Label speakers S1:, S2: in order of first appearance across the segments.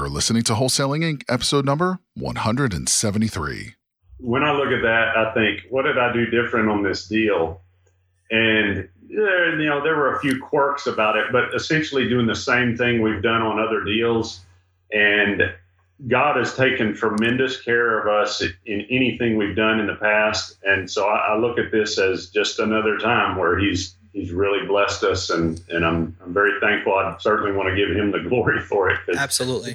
S1: You're listening to Wholesaling Inc., episode number 173.
S2: When I look at that, I think, what did I do different on this deal? And eh, you know, there were a few quirks about it, but essentially doing the same thing we've done on other deals. And God has taken tremendous care of us in anything we've done in the past. And so I, I look at this as just another time where He's he's really blessed us, and and I'm I'm very thankful. I certainly want to give him the glory for it.
S3: Absolutely.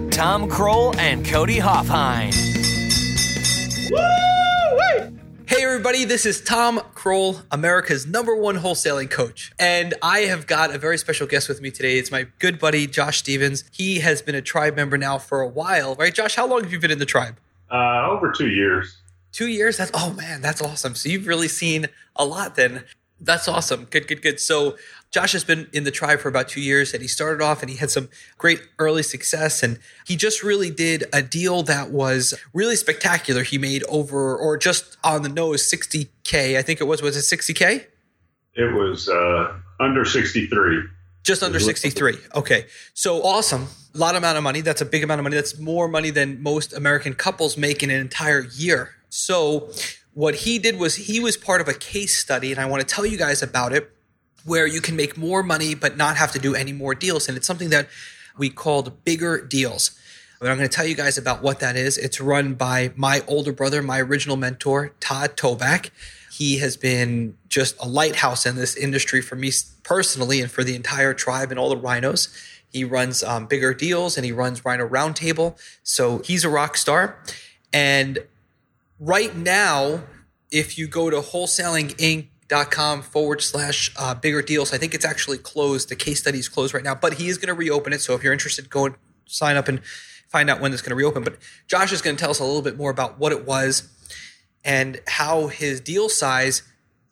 S4: Tom Krol and Cody Hofhine.
S3: Hey, everybody, this is Tom Krol, America's number one wholesaling coach. And I have got a very special guest with me today. It's my good buddy, Josh Stevens. He has been a tribe member now for a while, right? Josh, how long have you been in the tribe?
S2: Uh, over two years.
S3: Two years? That's, oh man, that's awesome. So you've really seen a lot then. That's awesome. Good, good, good. So Josh has been in the tribe for about two years and he started off and he had some great early success. And he just really did a deal that was really spectacular. He made over or just on the nose 60K. I think it was, was it 60K?
S2: It was uh, under 63.
S3: Just under 63. Okay. So awesome. A lot amount of money. That's a big amount of money. That's more money than most American couples make in an entire year. So what he did was he was part of a case study, and I want to tell you guys about it, where you can make more money but not have to do any more deals. And it's something that we called bigger deals. And I'm going to tell you guys about what that is. It's run by my older brother, my original mentor, Todd Toback. He has been just a lighthouse in this industry for me personally and for the entire tribe and all the rhinos. He runs um, bigger deals and he runs Rhino Roundtable. So he's a rock star. And right now, if you go to wholesalinginc.com forward slash uh, bigger deals, I think it's actually closed. The case study is closed right now, but he is going to reopen it. So if you're interested, go and sign up and find out when it's going to reopen. But Josh is going to tell us a little bit more about what it was and how his deal size,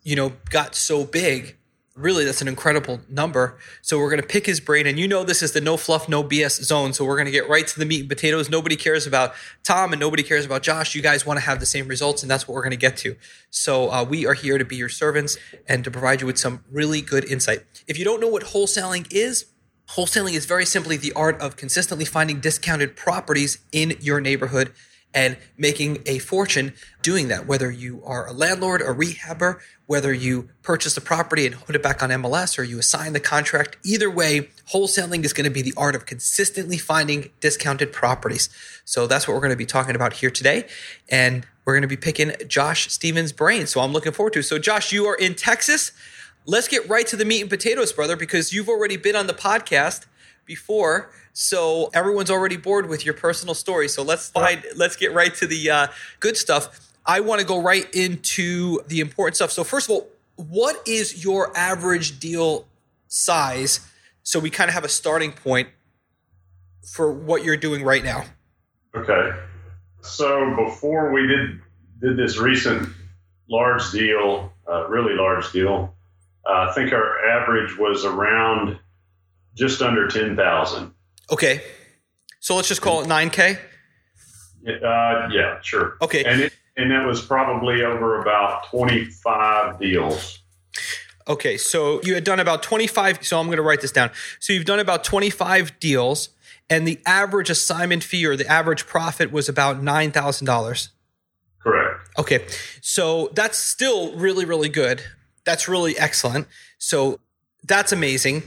S3: you know, got so big really that's an incredible number. So we're going to pick his brain and you know this is the no fluff no bs zone. So we're going to get right to the meat and potatoes. Nobody cares about tom and nobody cares about josh. You guys want to have the same results and that's what we're going to get to. So uh, we are here to be your servants and to provide you with some really good insight. If you don't know what wholesaling is wholesaling is very simply the art of consistently finding discounted properties in your neighborhood and making a fortune doing that. Whether you are a landlord, a rehabber, whether you purchase a property and put it back on MLS or you assign the contract, either way, wholesaling is going to be the art of consistently finding discounted properties. So that's what we're going to be talking about here today. And we're going to be picking Josh Stevens' brain. So I'm looking forward to. It. So Josh, you are in Texas. Let's get right to the meat and potatoes, brother, because you've already been on the podcast before. So everyone's already bored with your personal story. So let's find let's get right to the uh, good stuff. I want to go right into the important stuff. So first of all, what is your average deal size? So we kind of have a starting point for what you're doing right now.
S2: Okay. So before we did did this recent large deal, uh, really large deal, uh, I think our average was around just under ten thousand.
S3: Okay. So let's just call it 9K.
S2: Uh, yeah, sure.
S3: Okay.
S2: And it, and that was probably over about 25 deals.
S3: Okay, so you had done about 25 so I'm going to write this down. So you've done about 25 deals and the average assignment fee or the average profit was about $9,000.
S2: Correct.
S3: Okay. So that's still really really good. That's really excellent. So that's amazing.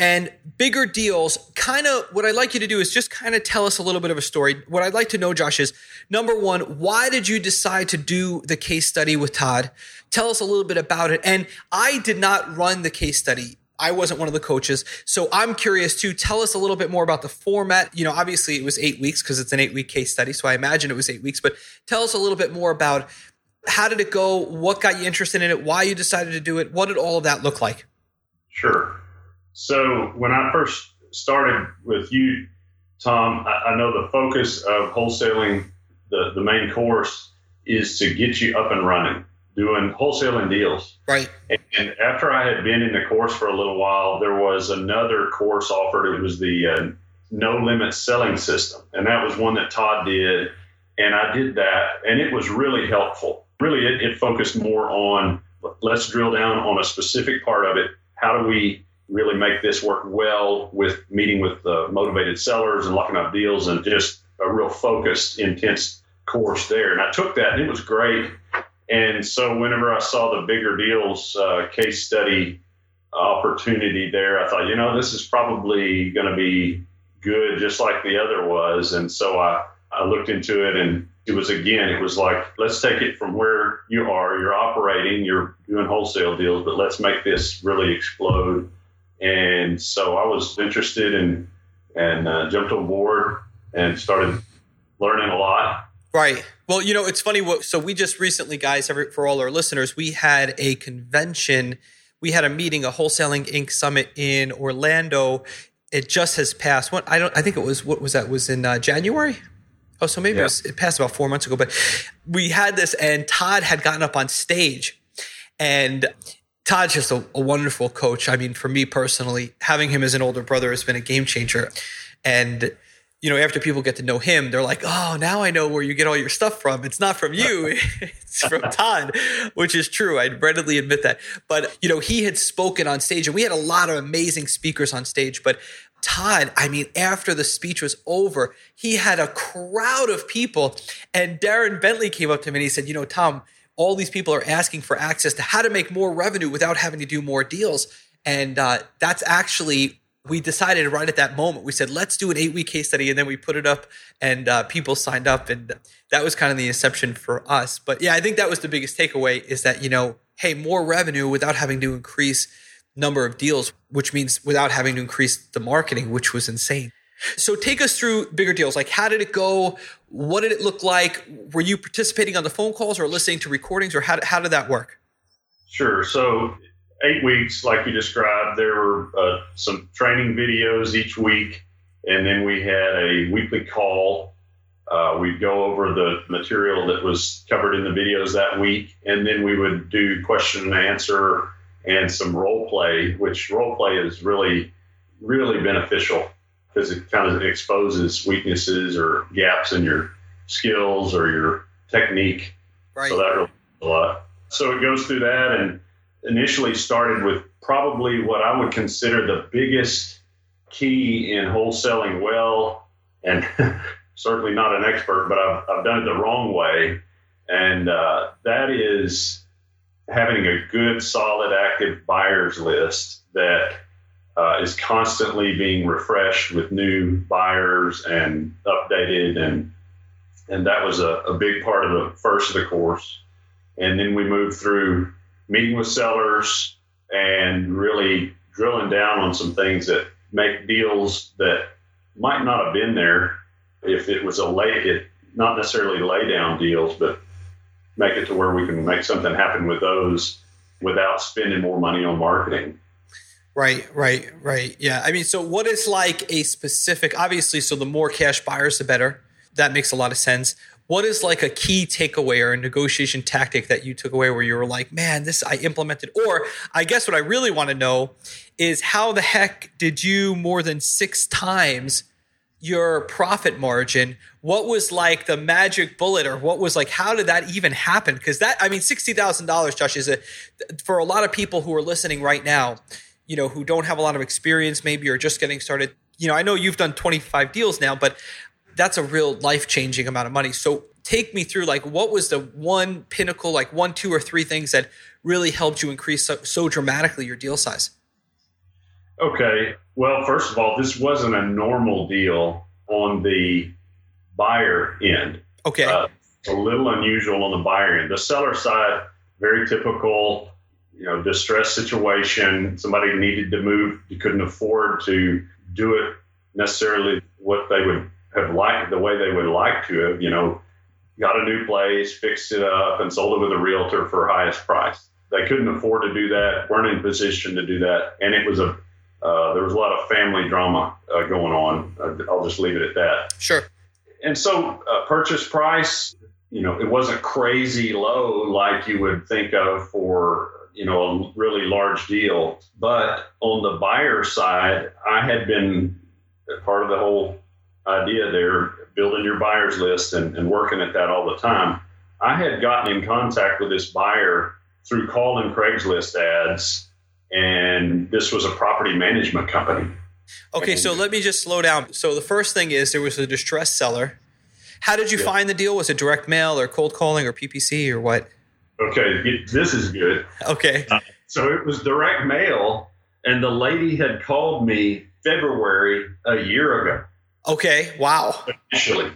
S3: And bigger deals, kind of what I'd like you to do is just kind of tell us a little bit of a story. What I'd like to know, Josh, is number one, why did you decide to do the case study with Todd? Tell us a little bit about it. And I did not run the case study. I wasn't one of the coaches. So I'm curious too. Tell us a little bit more about the format. You know, obviously it was eight weeks because it's an eight week case study. So I imagine it was eight weeks, but tell us a little bit more about how did it go? What got you interested in it? Why you decided to do it? What did all of that look like?
S2: Sure. So when I first started with you, Tom, I, I know the focus of wholesaling, the, the main course is to get you up and running, doing wholesaling deals.
S3: Right.
S2: And, and after I had been in the course for a little while, there was another course offered. It was the uh, no limit selling system. And that was one that Todd did. And I did that, and it was really helpful. Really, it, it focused more on let's drill down on a specific part of it. How do we really make this work well with meeting with uh, motivated sellers and locking up deals and just a real focused, intense course there. And I took that and it was great. And so whenever I saw the bigger deals uh, case study opportunity there, I thought, you know, this is probably going to be good, just like the other was. And so I, I looked into it and it was again, it was like, let's take it from where you are. You're operating, you're doing wholesale deals, but let's make this really explode and so I was interested in and uh, jumped on board and started learning a lot.
S3: Right. Well, you know, it's funny. What, so we just recently, guys, for all our listeners, we had a convention. We had a meeting, a wholesaling Inc. summit in Orlando. It just has passed. What I don't. I think it was. What was that? Was in uh, January. Oh, so maybe yeah. it, was, it passed about four months ago. But we had this, and Todd had gotten up on stage, and Todd's just a, a, wonderful coach. I mean, for me personally, having him as an older brother has been a game changer. And, you know, after people get to know him, they're like, oh, now I know where you get all your stuff from. It's not from you, it's from Todd, which is true. I'd readily admit that. But, you know, he had spoken on stage, and we had a lot of amazing speakers on stage. But Todd, I mean, after the speech was over, he had a crowd of people. And Darren Bentley came up to me and he said, you know, Tom, all these people are asking for access to how to make more revenue without having to do more deals. And uh, that's actually, we decided right at that moment, we said, let's do an eight week case study. And then we put it up and uh, people signed up. And that was kind of the inception for us. But yeah, I think that was the biggest takeaway is that, you know, hey, more revenue without having to increase number of deals, which means without having to increase the marketing, which was insane. So take us through bigger deals. Like, how did it go? What did it look like? Were you participating on the phone calls or listening to recordings, or how, how did that work?
S2: Sure. So, eight weeks, like you described, there were uh, some training videos each week, and then we had a weekly call. Uh, we'd go over the material that was covered in the videos that week, and then we would do question and answer and some role play, which role play is really, really beneficial because it kind of exposes weaknesses or gaps in your skills or your technique. Right. So that really a lot. So it goes through that and initially started with probably what I would consider the biggest key in wholesaling well, and certainly not an expert, but I've, I've done it the wrong way. And uh, that is having a good, solid, active buyers list that uh, is constantly being refreshed with new buyers and updated and and that was a, a big part of the first of the course. And then we moved through meeting with sellers and really drilling down on some things that make deals that might not have been there if it was a lay it not necessarily lay down deals but make it to where we can make something happen with those without spending more money on marketing
S3: Right, right, right. Yeah. I mean, so what is like a specific, obviously, so the more cash buyers, the better. That makes a lot of sense. What is like a key takeaway or a negotiation tactic that you took away where you were like, man, this I implemented? Or I guess what I really want to know is how the heck did you more than six times your profit margin? What was like the magic bullet or what was like, how did that even happen? Because that, I mean, $60,000, Josh, is a, for a lot of people who are listening right now, you know, who don't have a lot of experience maybe or just getting started. You know, I know you've done 25 deals now, but that's a real life changing amount of money. So take me through like what was the one pinnacle, like one, two, or three things that really helped you increase so, so dramatically your deal size?
S2: Okay. Well, first of all, this wasn't a normal deal on the buyer end.
S3: Okay. Uh,
S2: a little unusual on the buyer end. The seller side, very typical you know distress situation somebody needed to move you couldn't afford to do it necessarily what they would have liked the way they would like to have you know got a new place fixed it up and sold it with a realtor for highest price they couldn't afford to do that weren't in position to do that and it was a Uh, there was a lot of family drama uh, going on. I'll just leave it at that.
S3: Sure.
S2: And so, uh, purchase price, you know, it wasn't crazy low like you would think of for you know a really large deal. But on the buyer side, I had been part of the whole idea there, building your buyers list and, and working at that all the time. I had gotten in contact with this buyer through calling Craigslist ads, and this was a property management company.
S3: Okay, so let me just slow down. So the first thing is there was a distressed seller. How did you yeah. find the deal? Was it direct mail or cold calling or PPC or what?
S2: Okay, this is good.
S3: Okay. Uh,
S2: so it was direct mail, and the lady had called me February a year ago.
S3: Okay, wow.
S2: Initially.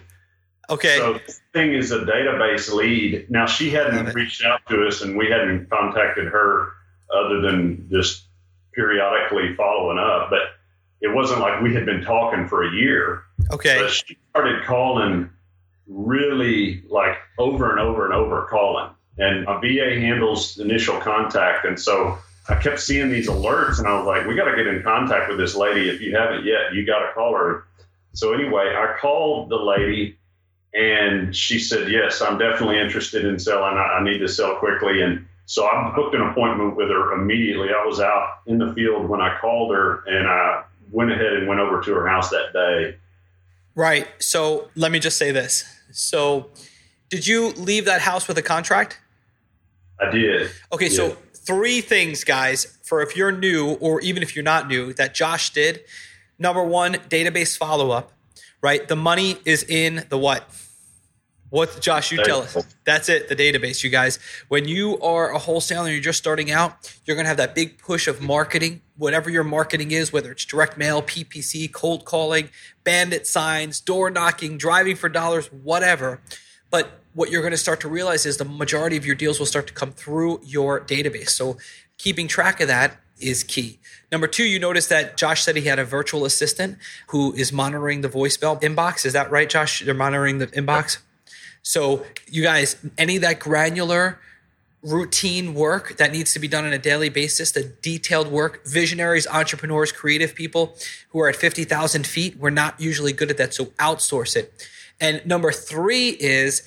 S3: Okay.
S2: So this thing is a database lead. Now she hadn't reached out to us, and we hadn't contacted her other than just periodically following up. But it wasn't like we had been talking for a year.
S3: Okay.
S2: But she started calling really like over and over and over calling. And a VA handles initial contact. And so I kept seeing these alerts and I was like, we got to get in contact with this lady. If you haven't yet, you got to call her. So anyway, I called the lady and she said, yes, I'm definitely interested in selling. I, I need to sell quickly. And so I booked an appointment with her immediately. I was out in the field when I called her and I went ahead and went over to her house that day.
S3: Right. So let me just say this. So did you leave that house with a contract?
S2: I did.
S3: Okay, yeah. so three things, guys, for if you're new or even if you're not new, that Josh did. Number one, database follow up, right? The money is in the what? What, Josh, you tell us. That's it, the database, you guys. When you are a wholesaler and you're just starting out, you're going to have that big push of marketing, whatever your marketing is, whether it's direct mail, PPC, cold calling, bandit signs, door knocking, driving for dollars, whatever. But what you're going to start to realize is the majority of your deals will start to come through your database. So keeping track of that is key. Number two, you notice that Josh said he had a virtual assistant who is monitoring the voicemail inbox. Is that right, Josh? They're monitoring the inbox? So, you guys, any of that granular routine work that needs to be done on a daily basis, the detailed work, visionaries, entrepreneurs, creative people who are at 50,000 feet, we're not usually good at that. So, outsource it. And number three is,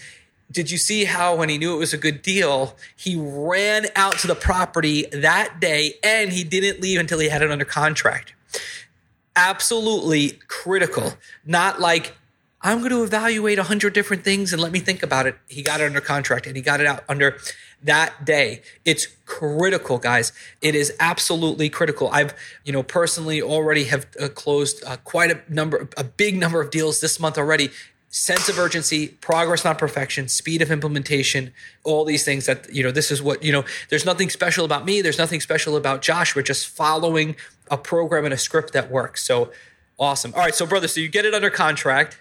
S3: did you see how when he knew it was a good deal, he ran out to the property that day and he didn't leave until he had it under contract? Absolutely critical. Not like I'm going to evaluate a hundred different things and let me think about it. He got it under contract and he got it out under that day. It's critical, guys. It is absolutely critical. I've, you know, personally already have uh, closed uh, quite a number, a big number of deals this month already. Sense of urgency, progress, not perfection, speed of implementation, all these things that, you know, this is what, you know, there's nothing special about me. There's nothing special about Josh. We're just following a program and a script that works. So awesome. All right. So, brother, so you get it under contract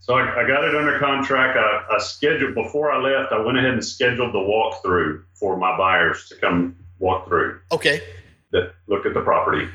S2: so I, I, got it under contract. I, I, scheduled before I left. I went ahead and scheduled the walkthrough for my buyers to come walk through.
S3: Okay.
S2: That look at the property,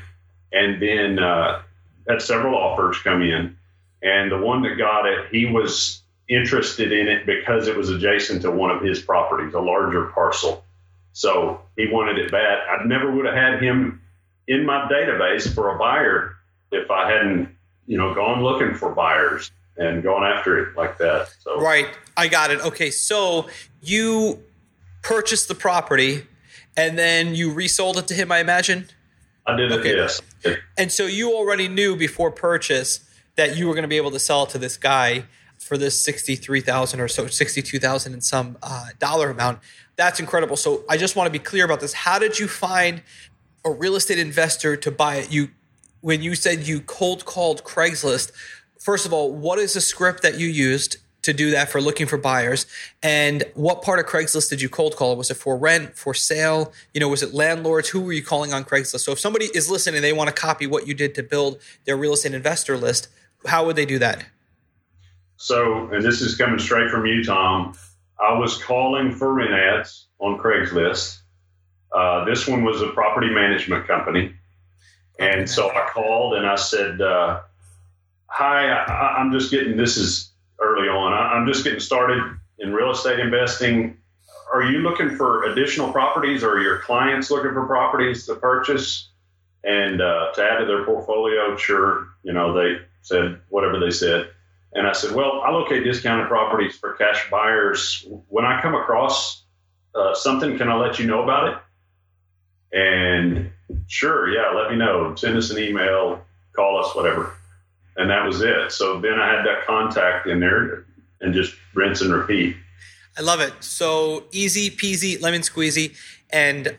S2: and then uh, had several offers come in, and the one that got it, he was interested in it because it was adjacent to one of his properties, a larger parcel. So he wanted it bad. I never would have had him in my database for a buyer if I hadn't, you know, gone looking for buyers and going after it like that. So
S3: right, I got it. Okay, so you purchased the property and then you resold it to him. I imagine.
S2: I did it. Yes.
S3: And so you already knew before purchase that you were going to be able to sell to this guy for this sixty-three thousand or so, sixty-two thousand and some uh, dollar amount. That's incredible. So I just want to be clear about this. How did you find a real estate investor to buy it? You when you said you cold called Craigslist first of all, what is the script that you used to do that for looking for buyers? And what part of Craigslist did you cold call? Was it for rent, for sale? You know, was it landlords? Who were you calling on Craigslist? So if somebody is listening, they want to copy what you did to build their real estate investor list, how would they do that?
S2: So, and this is coming straight from you, Tom. I was calling for rent ads on Craigslist. Uh, this one was a property management company. And so I called and I said, uh, hi, I, am just getting, this is early on. I, am just getting started in real estate investing. Are you looking for additional properties or are your clients looking for properties to purchase? and uh, to add to their portfolio, sure, you know, they said whatever they said. And I said, well, I locate discounted properties for cash buyers. When I come across uh, something, can I let you know about it? And sure, yeah, let me know. Send us an email, call us, whatever. And that was it. So then I had that contact in there and just rinse and repeat.
S3: I love it. So easy peasy, lemon squeezy. And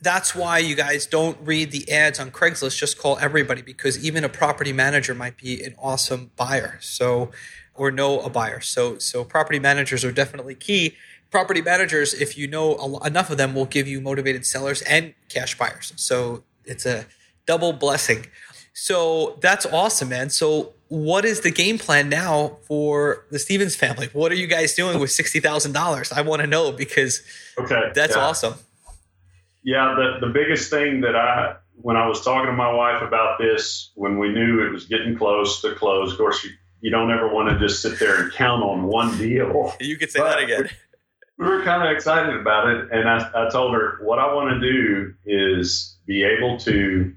S3: that's why you guys don't read the ads on Craigslist. Just call everybody because even a property manager might be an awesome buyer. So, or know a buyer. So, so property managers are definitely key. Property managers, if you know enough of them, will give you motivated sellers and cash buyers. So it's a double blessing. So that's awesome, man. So what is the game plan now for the Stevens family? What are you guys doing with sixty thousand dollars? I want to know because
S2: okay,
S3: that's yeah. awesome.
S2: Yeah, the, the biggest thing that I, when I was talking to my wife about this, when we knew it was getting close to close, of course, you, you don't ever want to just sit there and count on one deal.
S3: You could say but that again.
S2: We, we were kind of excited about it. And I, I told her, what I want to do is be able to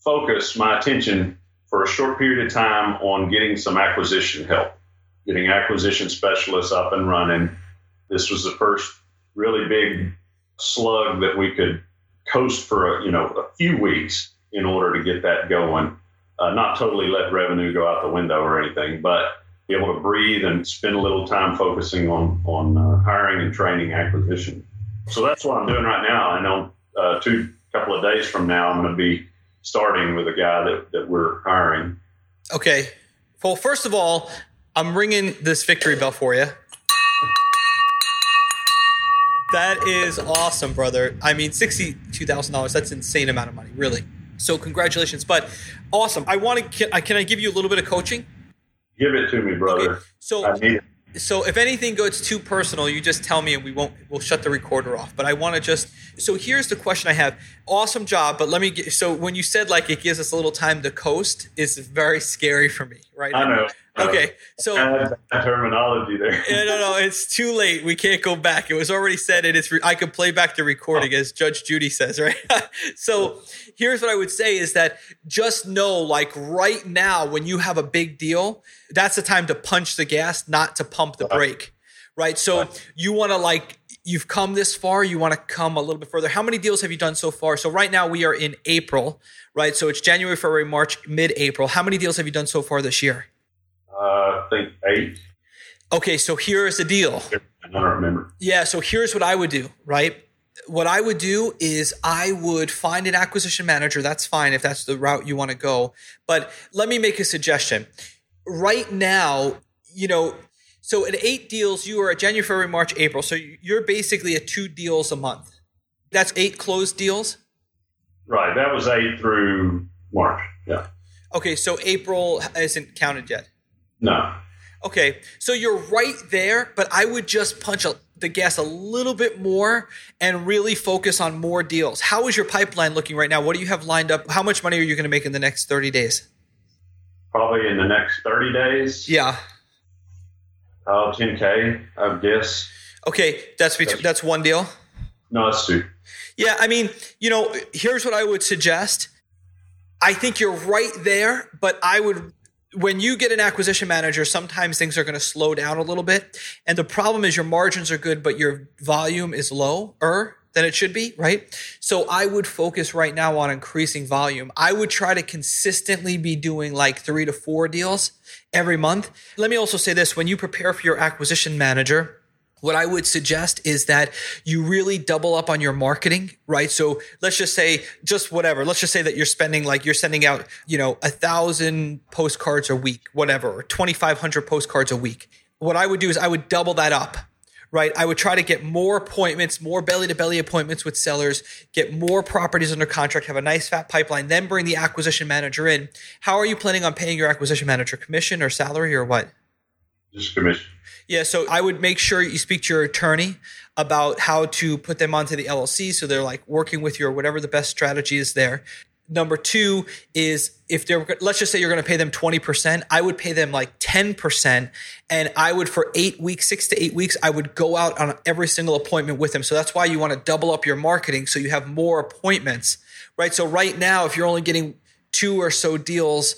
S2: focus my attention for a short period of time on getting some acquisition help, getting acquisition specialists up and running. This was the first really big slug that we could coast for a, you know a few weeks in order to get that going. Uh, not totally let revenue go out the window or anything, but be able to breathe and spend a little time focusing on on uh, hiring and training acquisition. So that's what I'm doing right now. And on uh, two couple of days from now, I'm going to be starting with a guy that, that we're hiring.
S3: Okay. Well, first of all, I'm ringing this victory bell for you. That is awesome, brother. I mean, sixty-two thousand dollars. That's insane amount of money, really. So, congratulations. But awesome. I want to. Can I, can I give you a little bit of coaching?
S2: Give it to me, brother. Okay.
S3: So, I need it. So if anything gets too personal, you just tell me and we won't we'll shut the recorder off. But I want to just so here's the question I have. Awesome job, but let me get so when you said like it gives us a little time to coast, is very scary for me, right?
S2: I know.
S3: Okay, so
S2: terminology there.
S3: yeah, no, no, it's too late. We can't go back. It was already said, and it's. Re- I could play back the recording, oh. as Judge Judy says, right? so, oh. here's what I would say: is that just know, like right now, when you have a big deal, that's the time to punch the gas, not to pump the brake, right? So, you want to like you've come this far, you want to come a little bit further. How many deals have you done so far? So right now we are in April, right? So it's January, February, March, mid-April. How many deals have you done so far this year?
S2: Uh, I think eight.
S3: Okay, so here's the deal.
S2: I don't remember.
S3: Yeah, so here's what I would do, right? What I would do is I would find an acquisition manager. That's fine if that's the route you want to go. But let me make a suggestion. Right now, you know, so at eight deals, you are at January, February, March, April. So you're basically at two deals a month. That's eight closed deals?
S2: Right. That was eight through March. Yeah.
S3: Okay, so April isn't counted yet.
S2: No.
S3: Okay, so you're right there, but I would just punch a, the gas a little bit more and really focus on more deals. How is your pipeline looking right now? What do you have lined up? How much money are you going to make in the next 30 days?
S2: Probably in the next 30 days.
S3: Yeah.
S2: Uh, 10K, I guess.
S3: Okay, that's between, that's one deal?
S2: No, it's two.
S3: Yeah, I mean, you know, here's what I would suggest. I think you're right there, but I would when you get an acquisition manager, sometimes things are going to slow down a little bit. And the problem is your margins are good, but your volume is lower than it should be, right? So I would focus right now on increasing volume. I would try to consistently be doing like three to four deals every month. Let me also say this when you prepare for your acquisition manager, what I would suggest is that you really double up on your marketing, right? So let's just say, just whatever. Let's just say that you're spending like you're sending out, you know, a thousand postcards a week, whatever, or 2,500 postcards a week. What I would do is I would double that up, right? I would try to get more appointments, more belly to belly appointments with sellers, get more properties under contract, have a nice fat pipeline, then bring the acquisition manager in. How are you planning on paying your acquisition manager? Commission or salary or what?
S2: Just commission.
S3: Yeah, so I would make sure you speak to your attorney about how to put them onto the LLC so they're like working with you or whatever the best strategy is there. Number two is if they're, let's just say you're going to pay them 20%, I would pay them like 10%. And I would, for eight weeks, six to eight weeks, I would go out on every single appointment with them. So that's why you want to double up your marketing so you have more appointments right? So right now, if you're only getting two or so deals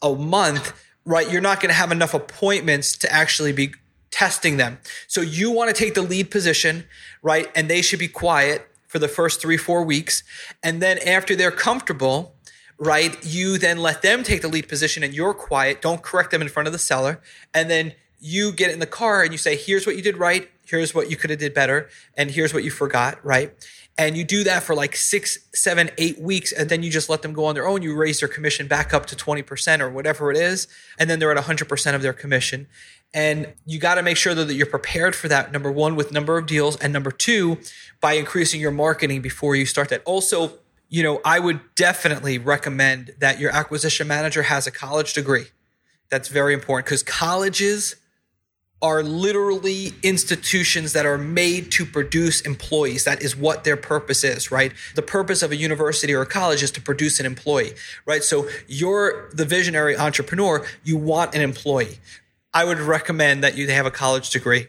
S3: a month, right, you're not going to have enough appointments to actually be testing them. So you want to take the lead position, right? And they should be quiet for the first three, four weeks. And then after they're comfortable, right, you then let them take the lead position and you're quiet. Don't correct them in front of the seller. And then you get in the car and you say, here's what you did right. Here's what you could have did better. And here's what you forgot, right? And you do that for like six, seven, eight weeks. And then you just let them go on their own. You raise their commission back up to 20% or whatever it is. And then they're at 100% of their commission. And you got to make sure that you're prepared for that. Number one, with number of deals. And number two, by increasing your marketing before you start that. Also, you know, I would definitely recommend that your acquisition manager has a college degree. That's very important because colleges are literally institutions that are made to produce employees. That is what their purpose is, right? The purpose of a university or a college is to produce an employee, right? So you're the visionary entrepreneur, you want an employee. I would recommend that you have a college degree.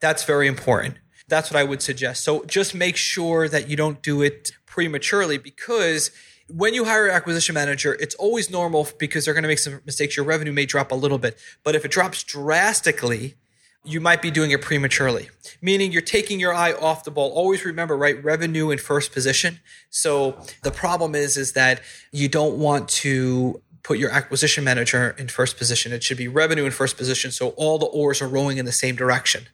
S3: That's very important. That's what I would suggest. So just make sure that you don't do it prematurely because when you hire an acquisition manager, it's always normal because they're going to make some mistakes. Your revenue may drop a little bit, but if it drops drastically, you might be doing it prematurely, meaning you're taking your eye off the ball. Always remember, right? Revenue in first position. So the problem is, is that you don't want to put your acquisition manager in first position. It should be revenue in first position. So all the oars are rowing in the same direction.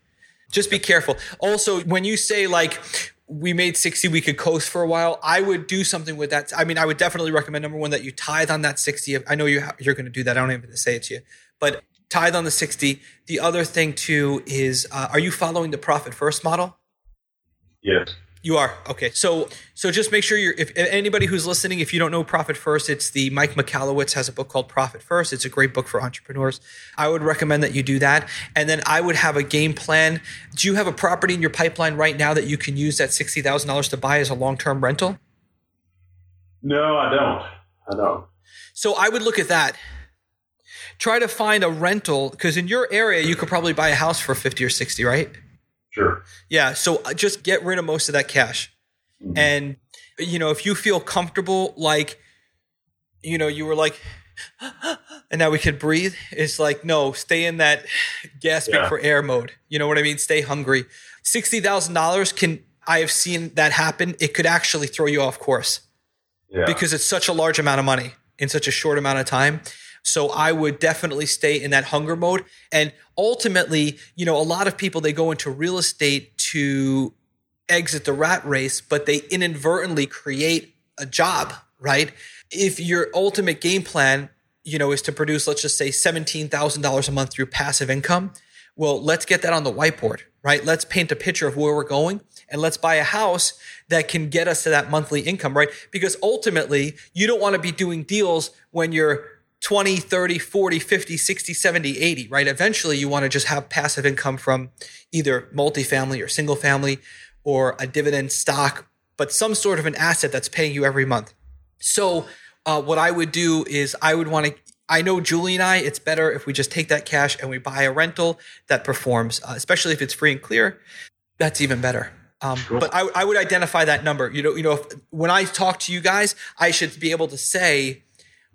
S3: Just be careful. Also, when you say like, we made 60 we could coast for a while i would do something with that i mean i would definitely recommend number one that you tithe on that 60 i know you you're going to do that i don't even have to say it to you but tithe on the 60. The other thing too is, uh, are you following the profit first model?
S2: Yes.
S3: You are okay. So so just make sure you're. If, anybody who's listening, if you don't know Profit First, it's the Mike Michalowicz has a book called Profit First. It's a great book for entrepreneurs. I would recommend that you do that, and then I would have a game plan. Do you have a property in your pipeline right now that you can use that sixty thousand dollars to buy as a long term rental?
S2: No, I don't. I don't.
S3: So I would look at that try to find a rental because in your area you could probably buy a house for 50 or 60 right
S2: sure.
S3: Yeah so uh, just get rid of most of that cash. Mm-hmm. and you know if you feel comfortable like you know you were like and now we could breathe it's like no stay in that gasping yeah. for air mode. You know what i mean? Stay hungry. $60000 can i have seen that happen. It could actually throw you off course. Yeah. because it's such a large amount of money in such a short amount of time so I would definitely stay in that hunger mode. And ultimately, you know, a lot of people, they go into real estate to exit the rat race, but they inadvertently create a job, right? If your ultimate game plan, you know, is to produce, let's just say $17,000 a month through passive income, well, let's get that on the whiteboard, right? Let's paint a picture of where we're going and let's buy a house that can get us to that monthly income, right? Because ultimately, you don't want to be doing deals when you're 20, 30, 40, 50, 60, 70, 80, right? Eventually you want to just have passive income from either multifamily or single family or a dividend stock, but some sort of an asset that's paying you every month. So, uh, what I would do is I would want to, I know Julie and I, it's better if we just take that cash and we buy a rental that performs, uh, especially if it's free and clear. That's even better. Um, cool. But I, I would identify that number. You know, you know, if, when I talk to you guys, I should be able to say,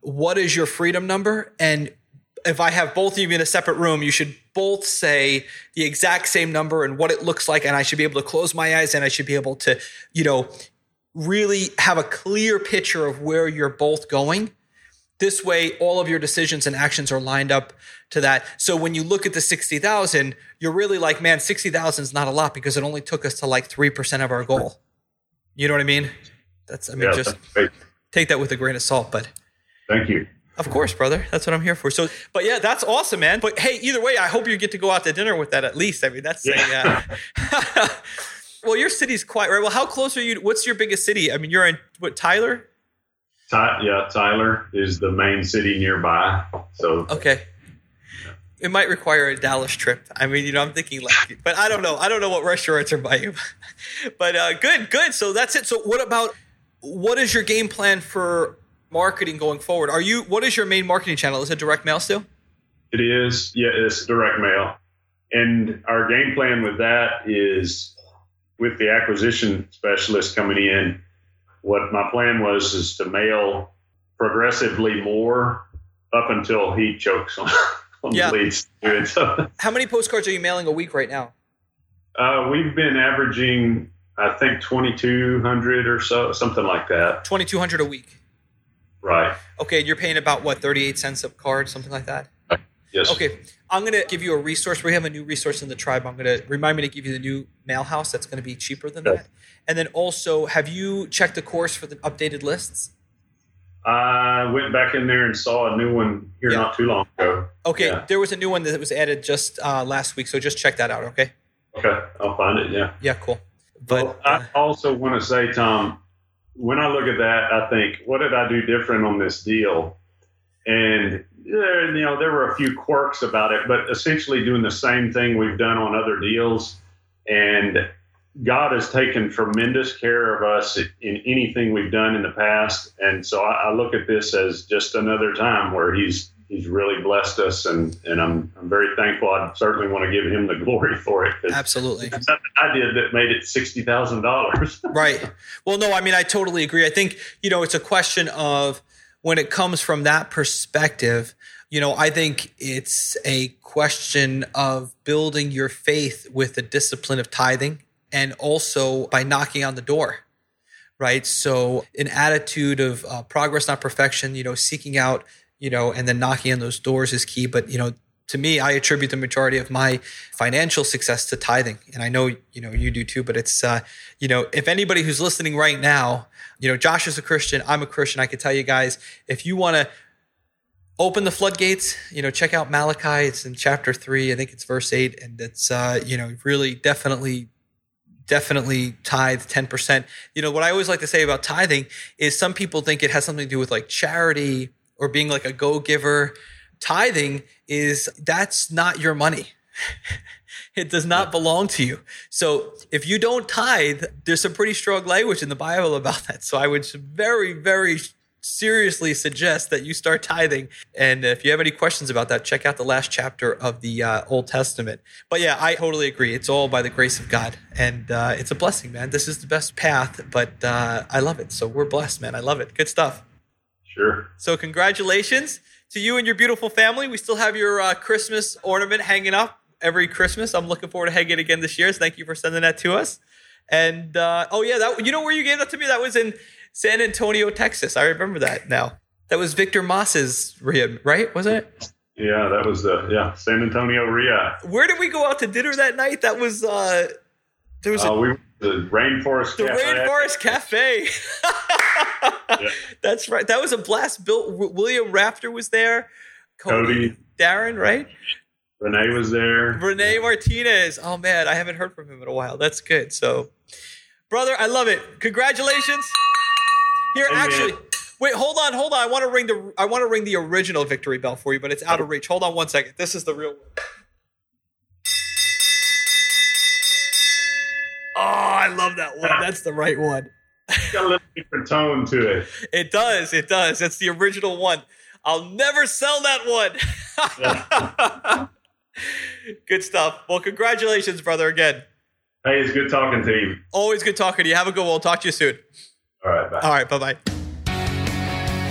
S3: what is your freedom number? And if I have both of you in a separate room, you should both say the exact same number and what it looks like. And I should be able to close my eyes and I should be able to, you know, really have a clear picture of where you're both going. This way, all of your decisions and actions are lined up to that. So when you look at the 60,000, you're really like, man, 60,000 is not a lot because it only took us to like 3% of our goal. You know what I mean? That's, I mean, yeah, just take that with a grain of salt, but
S2: Thank you.
S3: Of course, brother. That's what I'm here for. So, but yeah, that's awesome, man. But hey, either way, I hope you get to go out to dinner with that at least. I mean, that's yeah. A, uh, well, your city's quite right. Well, how close are you? What's your biggest city? I mean, you're in what Tyler?
S2: Ty, yeah, Tyler is the main city nearby. So
S3: okay. It might require a Dallas trip. I mean, you know, I'm thinking like, but I don't know. I don't know what restaurants are by you. but uh, good, good. So that's it. So what about what is your game plan for marketing going forward. Are you? What is your main marketing channel? Is it direct mail still?
S2: It is. Yeah, it's direct mail. And our game plan with that is with the acquisition specialist coming in, what my plan was is to mail progressively more up until he chokes on, on
S3: Yeah.
S2: the leads. to it. So,
S3: How many postcards are you mailing a week right now?
S2: uh, we've been averaging, I think, 2,200 or so, something like that.
S3: 2200 a week.
S2: Right.
S3: Okay, and you're paying about what 38 cents a card, something like that?
S2: Yes.
S3: Okay, I'm going to give you a resource. We have a new resource in the tribe. I'm going to remind me to give you the new mail house that's going to be cheaper than
S2: Okay.
S3: that. And then also, have you checked the course for the updated lists?
S2: I went back in there and saw a new one here
S3: Yeah.
S2: not too long ago.
S3: Okay,
S2: Yeah.
S3: there was a new one that was added just uh, last week, so just check that out, okay?
S2: Okay, I'll find it. Yeah.
S3: Yeah, cool. But
S2: Well,
S3: uh,
S2: I also want to say, Tom, when I look at that, I think, what did I do different on this deal? And there, you know, there were a few quirks about it, but essentially doing the same thing we've done on other deals. And God has taken tremendous care of us in anything we've done in the past. And so I, I look at this as just another time where He's He's really blessed us, and, and I'm I'm very thankful. I certainly want to give Him the glory for it.
S3: absolutely.
S2: I did that made it sixty thousand dollars.
S3: Right. Well, no, I mean, I totally agree. I think, you know, it's a question of when it comes from that perspective, you know, I think it's a question of building your faith with the discipline of tithing and also by knocking on the door. Right. So, an attitude of uh, progress, not perfection, you know, seeking out, you know, and then knocking on those doors is key. But, you know, to me, I attribute the majority of my financial success to tithing, and I know you know you do too. But it's uh, you know, if anybody who's listening right now, you know, Josh is a Christian, I'm a Christian. I can tell you guys, if you want to open the floodgates, you know, check out Malachi. It's in chapter three, I think it's verse eight, and it's uh, you know, really definitely definitely tithe 10%. You know, what I always like to say about tithing is some people think it has something to do with like charity or being like a go-giver. Tithing is that's not your money. it does not belong to you. So if you don't tithe, there's some pretty strong language in the Bible about that. So I would very, very seriously suggest that you start tithing. And if you have any questions about that, check out the last chapter of the uh, Old Testament. But yeah, I totally agree. It's all by the grace of God, and uh, it's a blessing, man. This is the best path, but uh, I love it. So we're blessed, man. I love it. Good stuff.
S2: Sure.
S3: So congratulations to you and your beautiful family. We still have your uh, Christmas ornament hanging up every Christmas. I'm looking forward to hanging it again this year. So thank you for sending that to us. And uh, oh yeah, that you know where you gave that to me? That was in San Antonio, Texas. I remember that now. That was Victor Moss's rib, right? Wasn't it?
S2: Yeah, that was the yeah San Antonio Ria.
S3: Where did we go out to dinner that night? That was uh there was
S2: Uh,
S3: a,
S2: we the Rainforest
S3: the
S2: Cafe.
S3: Rainforest Cafe.
S2: Yeah.
S3: That's right. That was a blast. Bill W- William Raptor was there.
S2: Cody.
S3: Darren, right?
S2: Renee was there.
S3: Renee Martinez. Oh man, I haven't heard from him in a while. That's good. So, brother, I love it. Congratulations. Here,
S2: Hey, man.
S3: actually, wait, hold on, hold on. I want to ring the I want to ring the original victory bell for you, but it's out of reach. Hold on one second. This is the real one. I love that one. That's the right one.
S2: Got a little different tone to it.
S3: It does. It does. It's the original one. I'll never sell that one. good stuff. Well, congratulations, brother, again.
S2: Hey, it's good talking to you.
S3: Always good talking to you. Have a good one. We'll talk to you soon.
S2: All right, bye.
S3: All right. Bye bye.